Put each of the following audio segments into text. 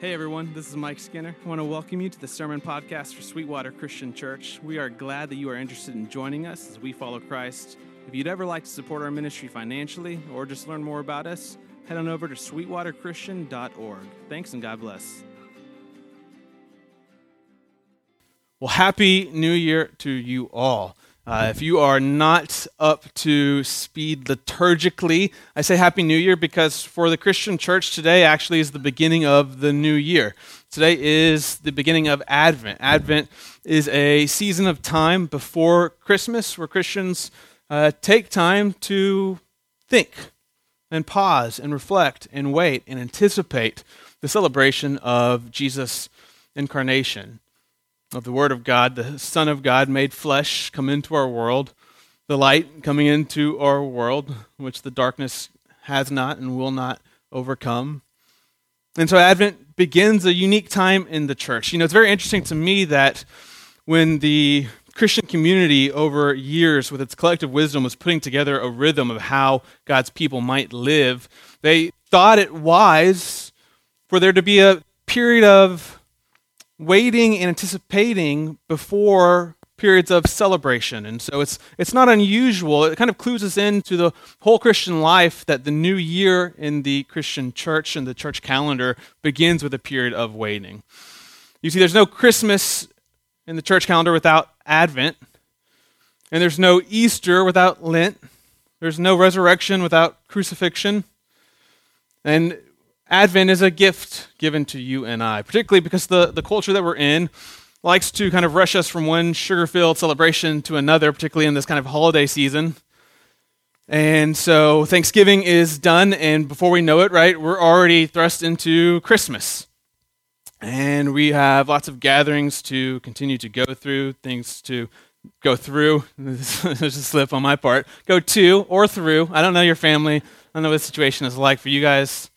Hey everyone, this is Mike Skinner. I want to welcome you to the Sermon Podcast for Sweetwater Christian Church. We are glad that you are interested in joining us as we follow Christ. If you'd ever like to support our ministry financially or just learn more about us, head on over to sweetwaterchristian.org. Thanks and God bless. Well, Happy New Year to you all. Uh, if you are not up to speed liturgically, I say Happy New Year because for the Christian church, today actually is the beginning of the new year. Today is the beginning of Advent. Advent is a season of time before Christmas where Christians uh, take time to think and pause and reflect and wait and anticipate the celebration of Jesus' incarnation of the Word of God, the Son of God made flesh come into our world, the light coming into our world, which the darkness has not and will not overcome. And so Advent begins a unique time in the church. You know, it's very interesting to me that when the Christian community over years, with its collective wisdom, was putting together a rhythm of how God's people might live, they thought it wise for there to be a period of waiting and anticipating before periods of celebration. And so it's, it's not unusual. It kind of clues us into the whole Christian life that the new year in the Christian church and the church calendar begins with a period of waiting. You see, there's no Christmas in the church calendar without Advent, and there's no Easter without Lent, there's no resurrection without crucifixion. And Advent is a gift given to you and I, particularly because the, the culture that we're in likes to kind of rush us from one sugar filled celebration to another, particularly in this kind of holiday season. And so Thanksgiving is done, and before we know it, right, we're already thrust into Christmas. And we have lots of gatherings to continue to go through, things to go through. There's a slip on my part. Go to or through. I don't know your family. I don't know what the situation is like for you guys.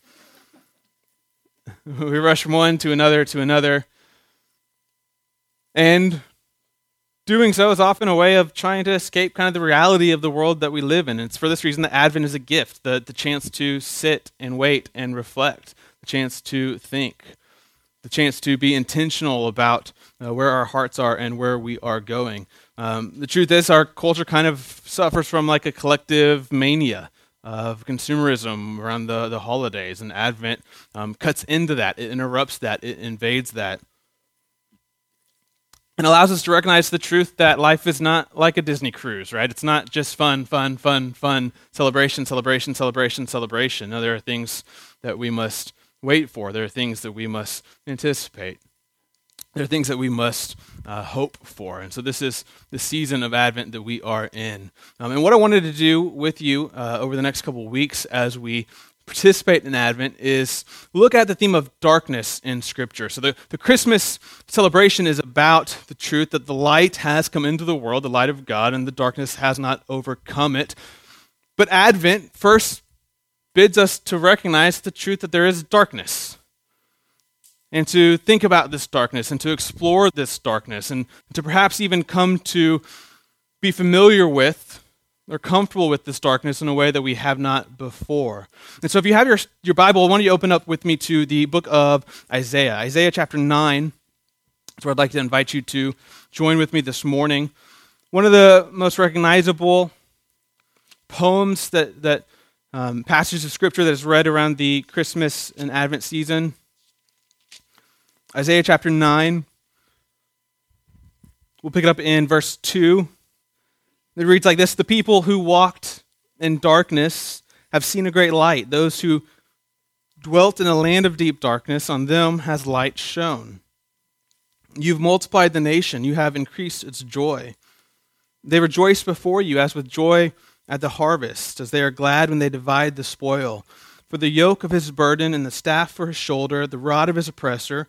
we rush from one to another to another. And doing so is often a way of trying to escape kind of the reality of the world that we live in. And it's for this reason that Advent is a gift the, the chance to sit and wait and reflect, the chance to think, the chance to be intentional about uh, where our hearts are and where we are going. Um, the truth is, our culture kind of suffers from like a collective mania of consumerism around the, the holidays, and Advent um, cuts into that, it interrupts that, it invades that. And allows us to recognize the truth that life is not like a Disney cruise, right? It's not just fun, fun, fun, fun, celebration, celebration, celebration, celebration. No, there are things that we must wait for, there are things that we must anticipate there are things that we must uh, hope for. And so this is the season of Advent that we are in. Um, and what I wanted to do with you uh, over the next couple weeks as we participate in Advent is look at the theme of darkness in Scripture. So the, the Christmas celebration is about the truth that the light has come into the world, the light of God, and the darkness has not overcome it. But Advent first bids us to recognize the truth that there is darkness and to think about this darkness and to explore this darkness and to perhaps even come to be familiar with or comfortable with this darkness in a way that we have not before. And so if you have your, your Bible, why don't you open up with me to the book of Isaiah, Isaiah chapter 9. That's where I'd like to invite you to join with me this morning. One of the most recognizable poems that, that um, passages of scripture that is read around the Christmas and Advent season Isaiah chapter 9. We'll pick it up in verse 2. It reads like this The people who walked in darkness have seen a great light. Those who dwelt in a land of deep darkness, on them has light shone. You've multiplied the nation, you have increased its joy. They rejoice before you as with joy at the harvest, as they are glad when they divide the spoil. For the yoke of his burden and the staff for his shoulder, the rod of his oppressor,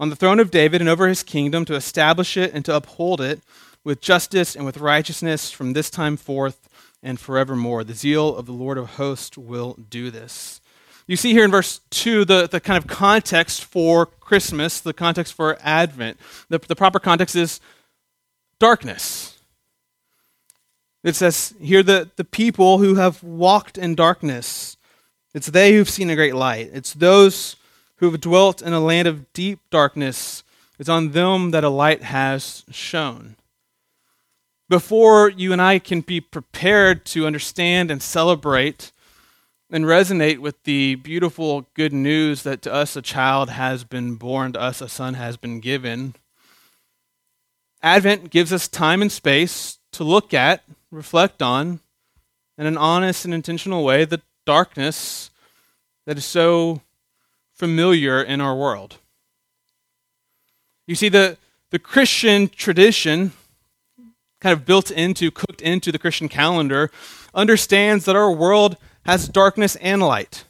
on the throne of David and over his kingdom to establish it and to uphold it with justice and with righteousness from this time forth and forevermore. The zeal of the Lord of hosts will do this. You see here in verse 2 the, the kind of context for Christmas, the context for Advent. The, the proper context is darkness. It says here the, the people who have walked in darkness. It's they who've seen a great light. It's those who have dwelt in a land of deep darkness. It's on them that a light has shone. Before you and I can be prepared to understand and celebrate and resonate with the beautiful good news that to us a child has been born, to us a son has been given, Advent gives us time and space to look at, reflect on, in an honest and intentional way, the darkness that is so familiar in our world. You see, the, the Christian tradition, kind of built into, cooked into the Christian calendar, understands that our world has darkness and light.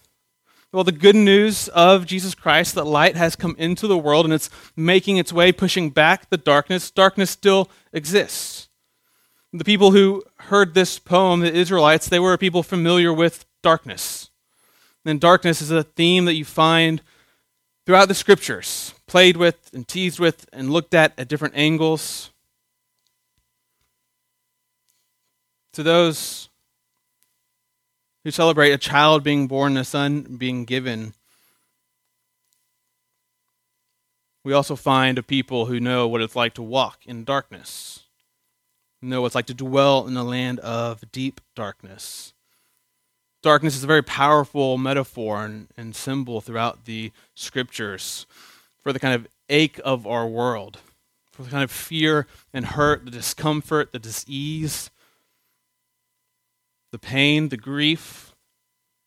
Well, the good news of Jesus Christ, that light has come into the world and it's making its way, pushing back the darkness, darkness still exists. The people who heard this poem, the Israelites, they were a people familiar with darkness. And darkness is a theme that you find throughout the scriptures, played with and teased with and looked at at different angles. To those who celebrate a child being born, a son being given, we also find a people who know what it's like to walk in darkness, know what it's like to dwell in a land of deep darkness. Darkness is a very powerful metaphor and, and symbol throughout the scriptures for the kind of ache of our world, for the kind of fear and hurt, the discomfort, the disease, the pain, the grief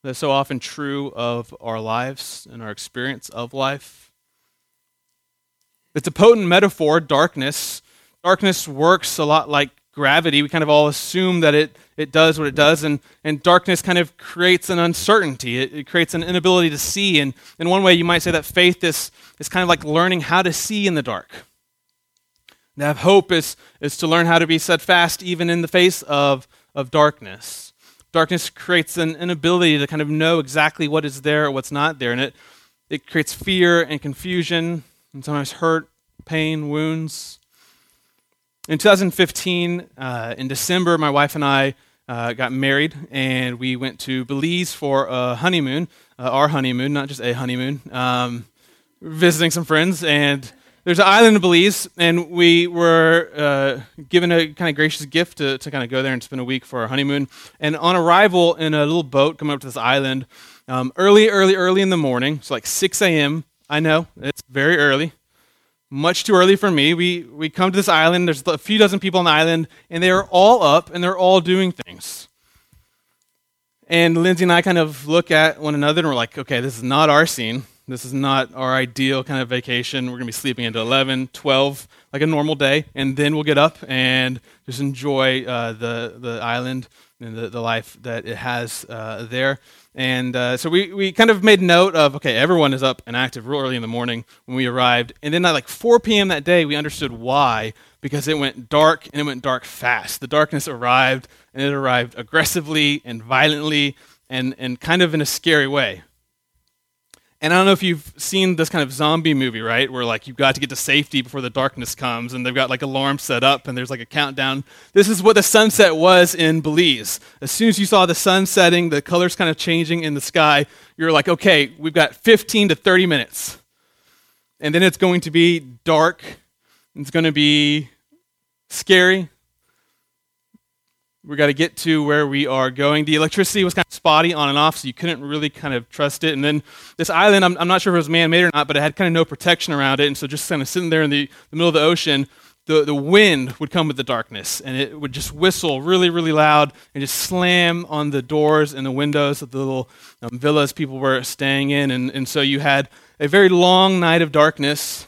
that's so often true of our lives and our experience of life. It's a potent metaphor, darkness. Darkness works a lot like gravity. We kind of all assume that it, it does what it does, and, and darkness kind of creates an uncertainty. It, it creates an inability to see. And in one way, you might say that faith is, is kind of like learning how to see in the dark. Have hope is, is to learn how to be steadfast even in the face of, of darkness. Darkness creates an inability to kind of know exactly what is there or what's not there, and it, it creates fear and confusion and sometimes hurt, pain, wounds. In 2015, uh, in December, my wife and I uh, got married, and we went to Belize for a honeymoon, uh, our honeymoon, not just a honeymoon. Um, visiting some friends, and there's an island in Belize, and we were uh, given a kind of gracious gift to, to kind of go there and spend a week for our honeymoon. And on arrival in a little boat coming up to this island, um, early, early, early in the morning, so like 6 a.m. I know it's very early much too early for me. We, we come to this island, there's a few dozen people on the island, and they are all up and they're all doing things. And Lindsay and I kind of look at one another and we're like, okay, this is not our scene. This is not our ideal kind of vacation. We're going to be sleeping into 11, 12, like a normal day, and then we'll get up and just enjoy uh, the, the island and the, the life that it has uh, there. And uh, so we, we kind of made note of okay, everyone is up and active real early in the morning when we arrived. And then at like 4 p.m. that day, we understood why because it went dark and it went dark fast. The darkness arrived and it arrived aggressively and violently and, and kind of in a scary way. And I don't know if you've seen this kind of zombie movie, right? Where like you've got to get to safety before the darkness comes, and they've got like alarms set up, and there's like a countdown. This is what the sunset was in Belize. As soon as you saw the sun setting, the colors kind of changing in the sky, you're like, okay, we've got 15 to 30 minutes. And then it's going to be dark, it's going to be scary, we got to get to where we are going. The electricity was kind of spotty on and off, so you couldn't really kind of trust it. And then this island, I'm, I'm not sure if it was man made or not, but it had kind of no protection around it. And so just kind of sitting there in the, the middle of the ocean, the, the wind would come with the darkness and it would just whistle really, really loud and just slam on the doors and the windows of the little um, villas people were staying in. And, and so you had a very long night of darkness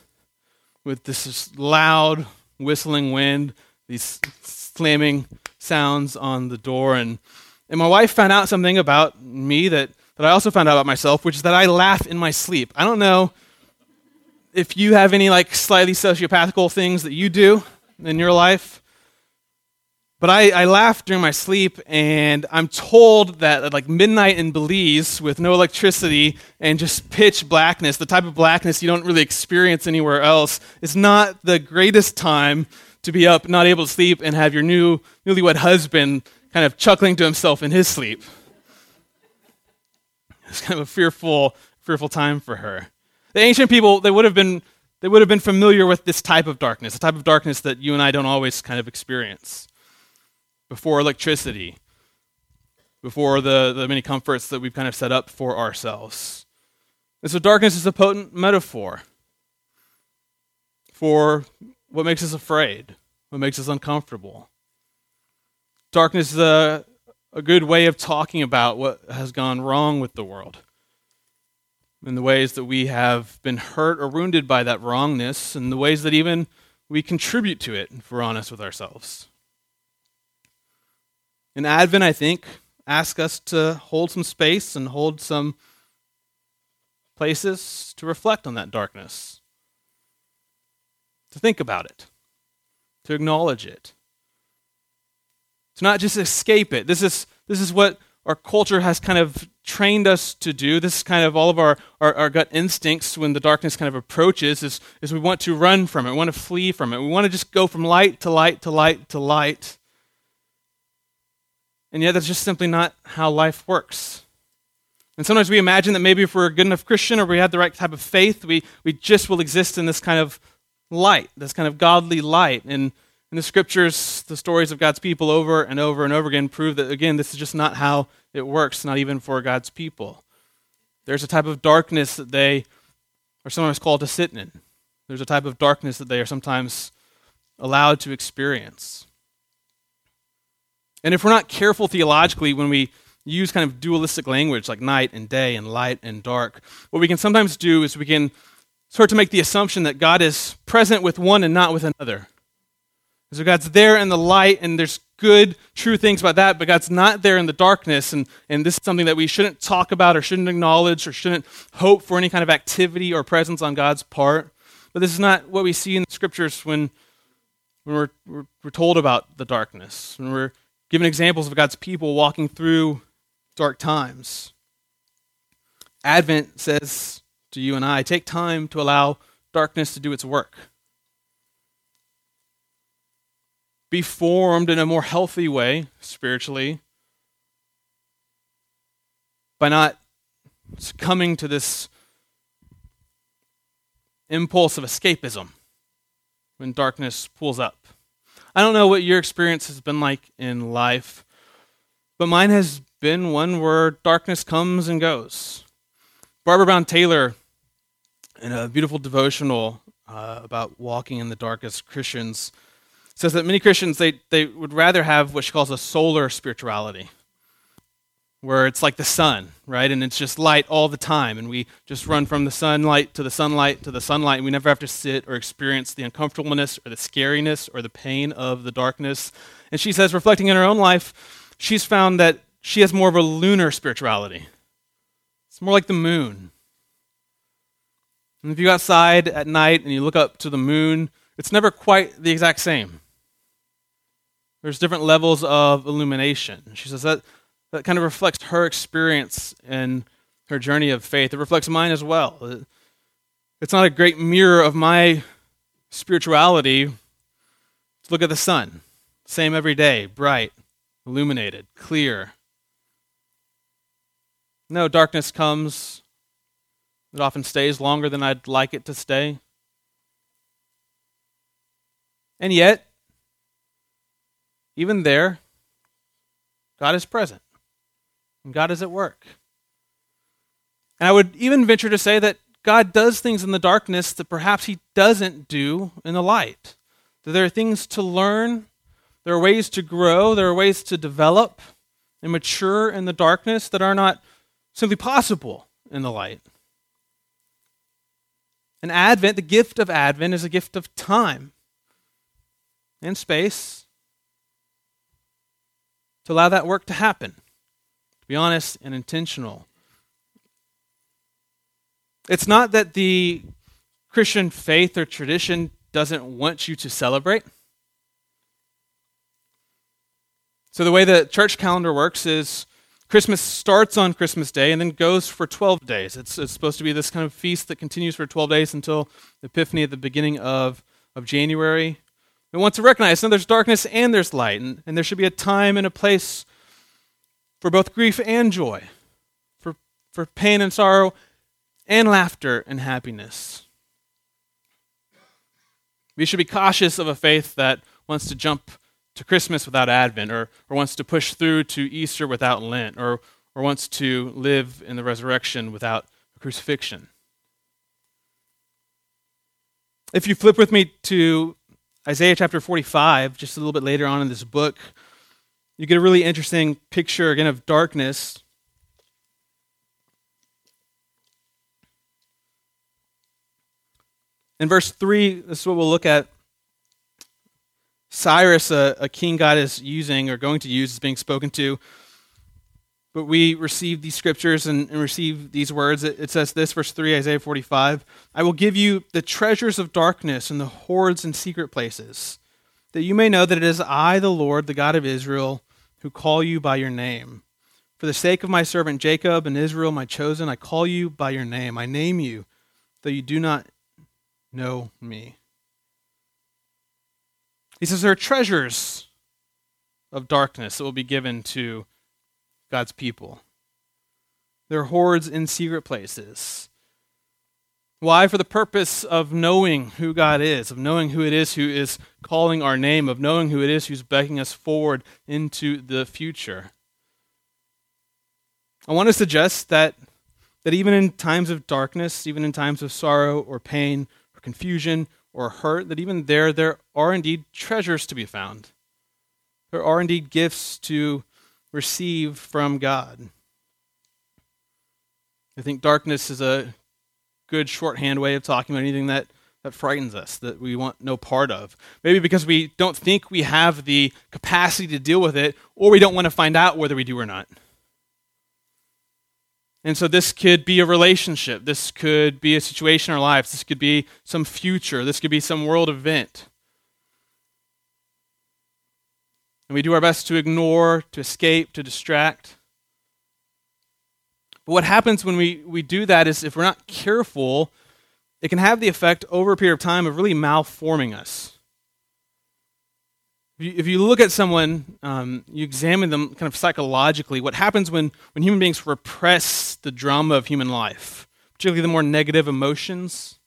with this loud whistling wind, these slamming sounds on the door. And, and my wife found out something about me that, that I also found out about myself, which is that I laugh in my sleep. I don't know if you have any like slightly sociopathical things that you do in your life. But I, I laugh during my sleep, and I'm told that at like midnight in Belize, with no electricity and just pitch blackness, the type of blackness you don't really experience anywhere else, is not the greatest time to be up, not able to sleep, and have your new newlywed husband kind of chuckling to himself in his sleep. It's kind of a fearful, fearful time for her. The ancient people, they would have been they would have been familiar with this type of darkness, a type of darkness that you and I don't always kind of experience. Before electricity, before the, the many comforts that we've kind of set up for ourselves. And so darkness is a potent metaphor for what makes us afraid, what makes us uncomfortable. Darkness is a, a good way of talking about what has gone wrong with the world and the ways that we have been hurt or wounded by that wrongness, and the ways that even we contribute to it, if we're honest with ourselves. In Advent, I think, ask us to hold some space and hold some places to reflect on that darkness, to think about it, to acknowledge it, to not just escape it. This is, this is what our culture has kind of trained us to do. This is kind of all of our, our, our, gut instincts when the darkness kind of approaches is, is we want to run from it. We want to flee from it. We want to just go from light to light to light to light. And yet that's just simply not how life works. And sometimes we imagine that maybe if we're a good enough Christian or we have the right type of faith, we, we just will exist in this kind of light, this kind of godly light. And in the scriptures, the stories of God's people over and over and over again prove that, again, this is just not how it works, not even for God's people. There's a type of darkness that they are sometimes called to sit in. There's a type of darkness that they are sometimes allowed to experience. And if we're not careful theologically when we use kind of dualistic language like night and day and light and dark, what we can sometimes do is we can start to make the assumption that God is present with one and not with another. So God's there in the light, and there's good, true things about that, but God's not there in the darkness. And, and this is something that we shouldn't talk about or shouldn't acknowledge or shouldn't hope for any kind of activity or presence on God's part. But this is not what we see in the scriptures when, when we're, we're, we're told about the darkness, when we're given examples of God's people walking through dark times. Advent says to you and I take time to allow darkness to do its work. be formed in a more healthy way spiritually by not succumbing to this impulse of escapism when darkness pulls up. I don't know what your experience has been like in life, but mine has been one where darkness comes and goes. Barbara Brown Taylor, in a beautiful devotional uh, about walking in the darkest Christians, says that many Christians they, they would rather have what she calls a solar spirituality, where it's like the sun, right? And it's just light all the time, and we just run from the sunlight to the sunlight to the sunlight, and we never have to sit or experience the uncomfortableness or the scariness or the pain of the darkness. And she says, reflecting in her own life, she's found that she has more of a lunar spirituality. It's more like the moon. And if you go outside at night and you look up to the moon, it's never quite the exact same. There's different levels of illumination. She says that that kind of reflects her experience and her journey of faith. It reflects mine as well. It's not a great mirror of my spirituality. Look at the sun. Same every day, bright, illuminated, clear. No, darkness comes. It often stays longer than I'd like it to stay. And yet, even there, God is present and God is at work. And I would even venture to say that God does things in the darkness that perhaps He doesn't do in the light. That there are things to learn, there are ways to grow, there are ways to develop and mature in the darkness that are not simply possible in the light. And Advent, the gift of Advent, is a gift of time and space to allow that work to happen. To be honest and intentional. It's not that the Christian faith or tradition doesn't want you to celebrate. So, the way the church calendar works is Christmas starts on Christmas Day and then goes for 12 days. It's, it's supposed to be this kind of feast that continues for 12 days until Epiphany at the beginning of, of January. We want to recognize that there's darkness and there's light, and, and there should be a time and a place for both grief and joy, for, for pain and sorrow, and laughter and happiness. We should be cautious of a faith that wants to jump to Christmas without Advent, or, or wants to push through to Easter without Lent, or, or wants to live in the resurrection without crucifixion. If you flip with me to Isaiah chapter 45, just a little bit later on in this book, you get a really interesting picture again of darkness. In verse 3, this is what we'll look at. Cyrus, a, a king God is using or going to use, is being spoken to. But we receive these scriptures and, and receive these words. It, it, says this, verse 3, Isaiah 45 I will give you the treasures of darkness and the hoards in secret places, that you may know that it is I, the Lord, the God of Israel, who call you by your name. For the sake of my servant Jacob and Israel, my chosen, I call you by your name. I name you, though you do not know me. He says there are treasures of darkness that will be given to God's people. There are hoards in secret places. Why? For the purpose of knowing who God is, of knowing who it is who is calling our name, of knowing who it is who's beckoning us forward into the future. I want to suggest that, that even in times of darkness, even in times of sorrow or pain or confusion or hurt, that even there, there are indeed treasures to be found. There are indeed gifts to receive from God. I think darkness is a good shorthand way of talking about anything that, that frightens us, that we want no part of. Maybe because we don't think we have the capacity to deal with it, or we don't want to find out whether we do or not. And so this could be a relationship. This could be a situation in our lives. This could be some future. This could be some world event. And we do our best to ignore, to escape, to distract. But what happens when we, we do that is if we're not careful, it can have the effect over a period of time of really malforming us. If you, look at someone, um, you examine them kind of psychologically, what happens when, when human beings repress the drama of human life, particularly the more negative emotions,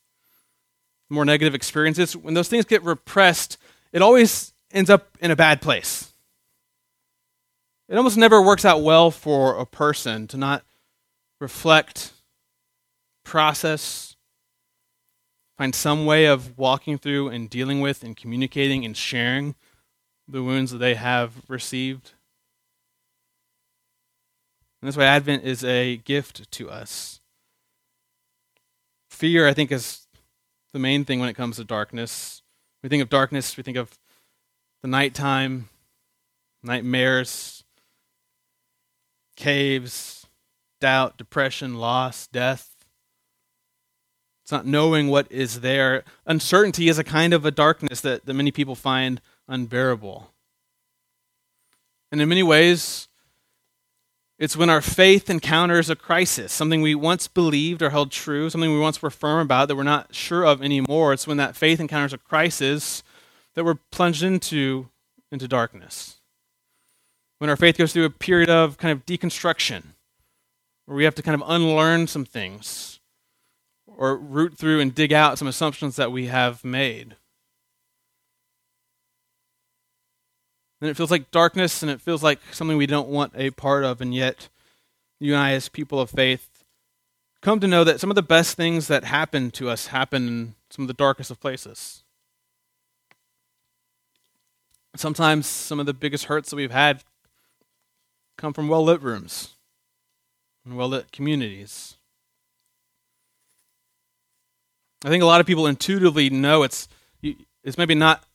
more negative experiences, when those things get repressed, it always ends up in a bad place. It almost never works out well for a person to not reflect, process, find some way of walking through and dealing with and communicating and sharing the wounds that they have received. And that's why Advent is a gift to us. Fear, I think, is the main thing when it comes to darkness. We think of darkness, we think of the nighttime, nightmares, caves, doubt, depression, loss, death. It's not knowing what is there. Uncertainty is a kind of a darkness that, that many people find unbearable. And in many ways, it's when our faith encounters a crisis, something we once believed or held true, something we once were firm about that we're not sure of anymore. It's when that faith encounters a crisis that we're plunged into, into darkness when our faith goes through a period of kind of deconstruction, where we have to kind of unlearn some things or root through and dig out some assumptions that we have made. And it feels like darkness and it feels like something we don't want a part of, and yet you and I, as people of faith, come to know that some of the best things that happen to us happen in some of the darkest of places. Sometimes some of the biggest hurts that we've had come from well lit rooms and well lit communities. I think a lot of people intuitively know it's, it's maybe not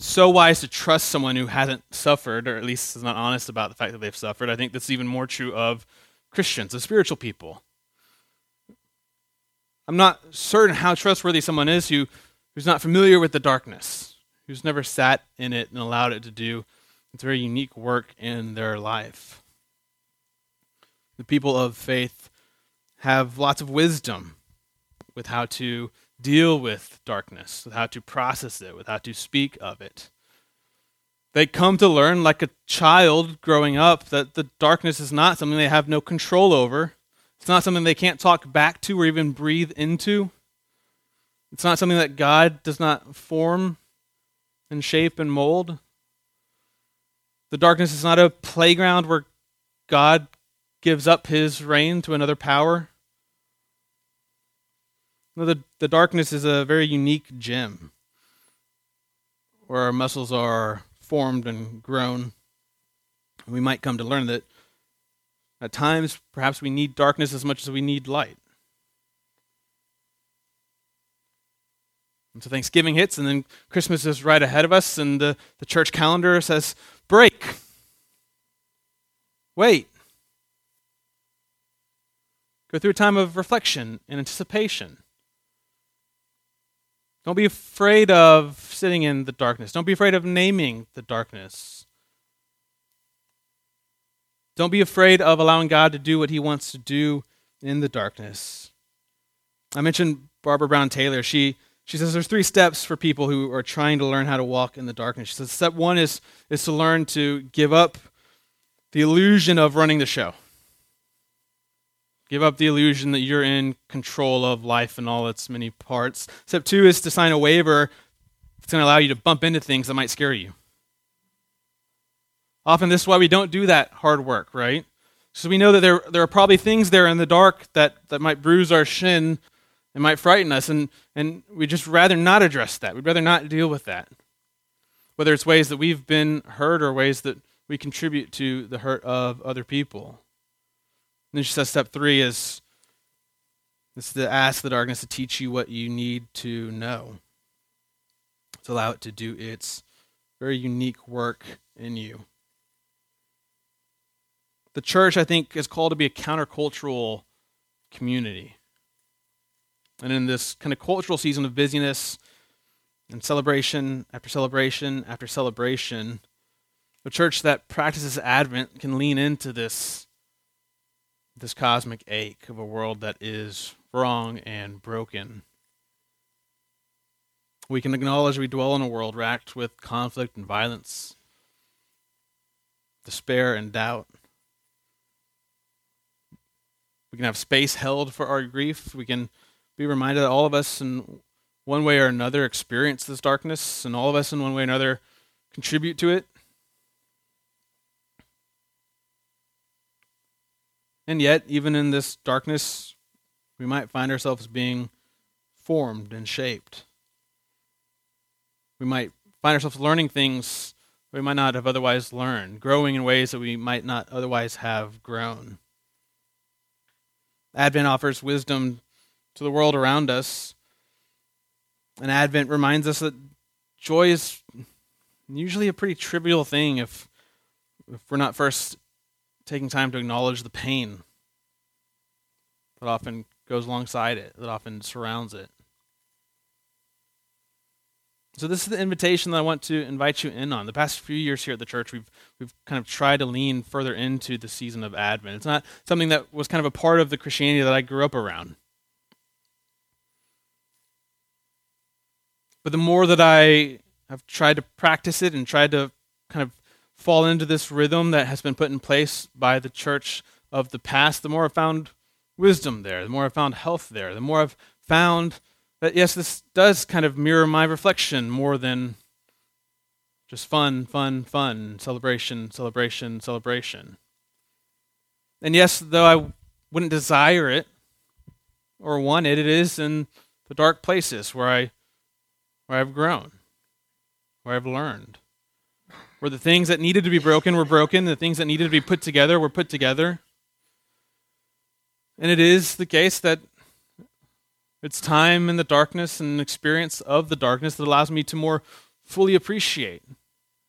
so wise to trust someone who hasn't suffered, or at least is not honest about the fact that they've suffered. I think that's even more true of Christians, of spiritual people. I'm not certain how trustworthy someone is who, who's not familiar with the darkness, who's never sat in it and allowed it to do its very unique work in their life. The people of faith have lots of wisdom with how to deal with darkness, with how to process it, with how to speak of it. They come to learn, like a child growing up, that the darkness is not something they have no control over. It's not something they can't talk back to or even breathe into. It's not something that God does not form and shape and mold. The darkness is not a playground where God gives up his reign to another power. The, the darkness is a very unique gym where our muscles are formed and grown. We might come to learn that at times, perhaps we need darkness as much as we need light. And so Thanksgiving hits, and then Christmas is right ahead of us, and the, the church calendar says, break. Wait. Go through a time of reflection and anticipation. Don't be afraid of sitting in the darkness. Don't be afraid of naming the darkness. Don't be afraid of allowing God to do what he wants to do in the darkness. I mentioned Barbara Brown Taylor. She she says there's three steps for people who are trying to learn how to walk in the darkness. She says step one is is to learn to give up the illusion of running the show. Give up the illusion that you're in control of life and all its many parts. Step two is to sign a waiver that's going to allow you to bump into things that might scare you. Often, this is why we don't do that hard work, right? So we know that there, there are probably things there in the dark that, that might bruise our shin and might frighten us, and, and we'd just rather not address that. We'd rather not deal with that. Whether it's ways that we've been hurt or ways that we contribute to the hurt of other people. Then she says step three is is to ask the darkness to teach you what you need to know. To allow it to do its very unique work in you. The church, I think, is called to be a countercultural community. And in this kind of cultural season of busyness and celebration after celebration after celebration, a church that practices Advent can lean into this this cosmic ache of a world that is wrong and broken. We can acknowledge we dwell in a world racked with conflict and violence, despair and doubt. We can have space held for our grief. We can be reminded that all of us, in one way or another, experience this darkness, and all of us, in one way or another, contribute to it. And yet, even in this darkness, we might find ourselves being formed and shaped. We might find ourselves learning things we might not have otherwise learned, growing in ways that we might not otherwise have grown. Advent offers wisdom to the world around us. And Advent reminds us that joy is usually a pretty trivial thing if, if we're not first taking time to acknowledge the pain that often goes alongside it, that often surrounds it. So this is the invitation that I want to invite you in on. The past few years here at the church, we've we've kind of tried to lean further into the season of Advent. It's not something that was kind of a part of the Christianity that I grew up around. But the more that I have tried to practice it and tried to kind of fall into this rhythm that has been put in place by the church of the past, the more I've found wisdom there, the more I've found health there, the more I've found that, yes, this does kind of mirror my reflection more than just fun, fun, fun, celebration, celebration, celebration. And yes, though I wouldn't desire it or want it, it is in the dark places where I where I've grown, where I've learned where the things that needed to be broken were broken, the things that needed to be put together were put together. And it is the case that it's time in the darkness and experience of the darkness that allows me to more fully appreciate,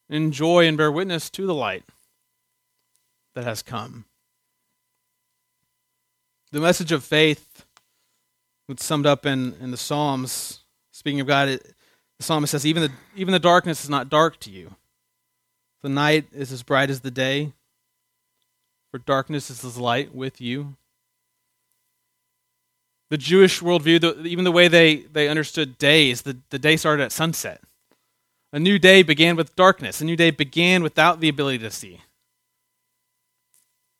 enjoy, and bear witness to the light that has come. The message of faith It's summed up in, in the Psalms. Speaking of God, it, the psalmist says, even the, even the darkness is not dark to you. The night is as bright as the day, for darkness is as light with you. The Jewish worldview, the, even the way they, they understood days, the, the day started at sunset. A new day began with darkness. A new day began without the ability to see.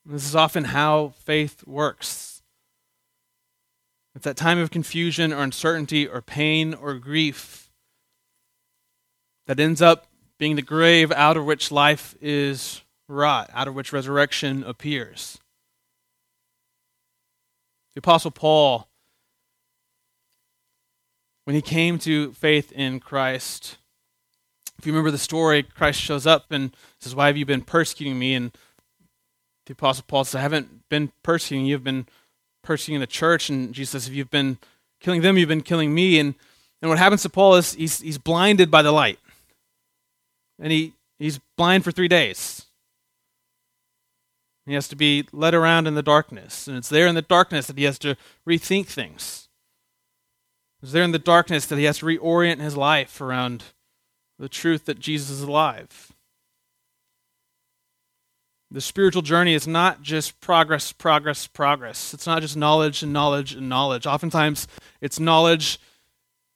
This is often how faith works. It's that time of confusion or uncertainty or pain or grief that ends up being the grave out of which life is wrought, out of which resurrection appears. The Apostle Paul, when he came to faith in Christ, if you remember the story, Christ shows up and says, Why have you been persecuting me? And the Apostle Paul says, I haven't been persecuting you, you've been persecuting the church. And Jesus says, If you've been killing them, you've been killing me. And, and what happens to Paul is he's, he's blinded by the light. And he, he's blind for three days. He has to be led around in the darkness. And it's there in the darkness that he has to rethink things. It's there in the darkness that he has to reorient his life around the truth that Jesus is alive. The spiritual journey is not just progress, progress, progress. It's not just knowledge and knowledge and knowledge. Oftentimes, it's knowledge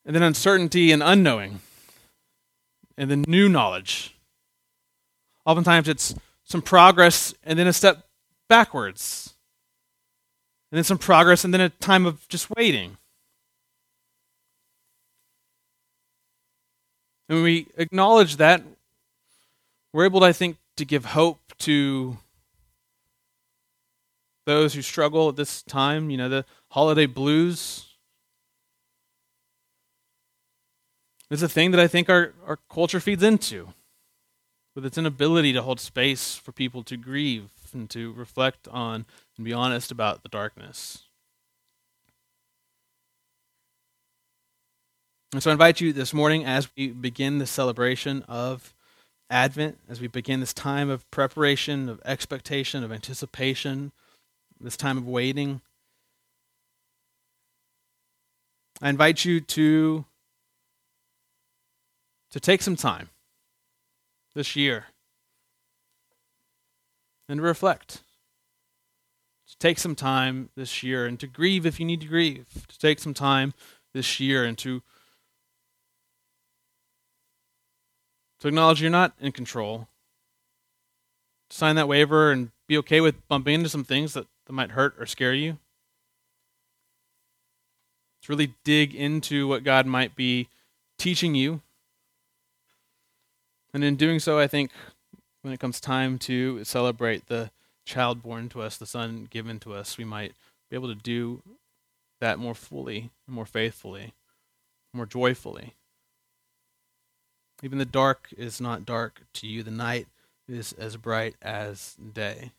and then uncertainty and unknowing, and then new knowledge. Oftentimes, it's some progress and then a step backwards, and then some progress and then a time of just waiting. And when we acknowledge that, we're able, to, I think, to give hope to those who struggle at this time. You know, the holiday blues. It's a thing that I think our, our culture feeds into, with its inability to hold space for people to grieve and to reflect on and be honest about the darkness. And so I invite you this morning as we begin the celebration of Advent, as we begin this time of preparation, of expectation, of anticipation, this time of waiting. I invite you to, to take some time this year and reflect. To take some time this year and to grieve if you need to grieve. To take some time this year and to to acknowledge you're not in control, To sign that waiver and be okay with bumping into some things that, that might hurt or scare you. To really dig into what God might be teaching you. And in doing so, I think when it comes time to celebrate the child born to us, the son given to us, we might be able to do that more fully, more faithfully, more joyfully. Even the dark is not dark to you. The night is as bright as day.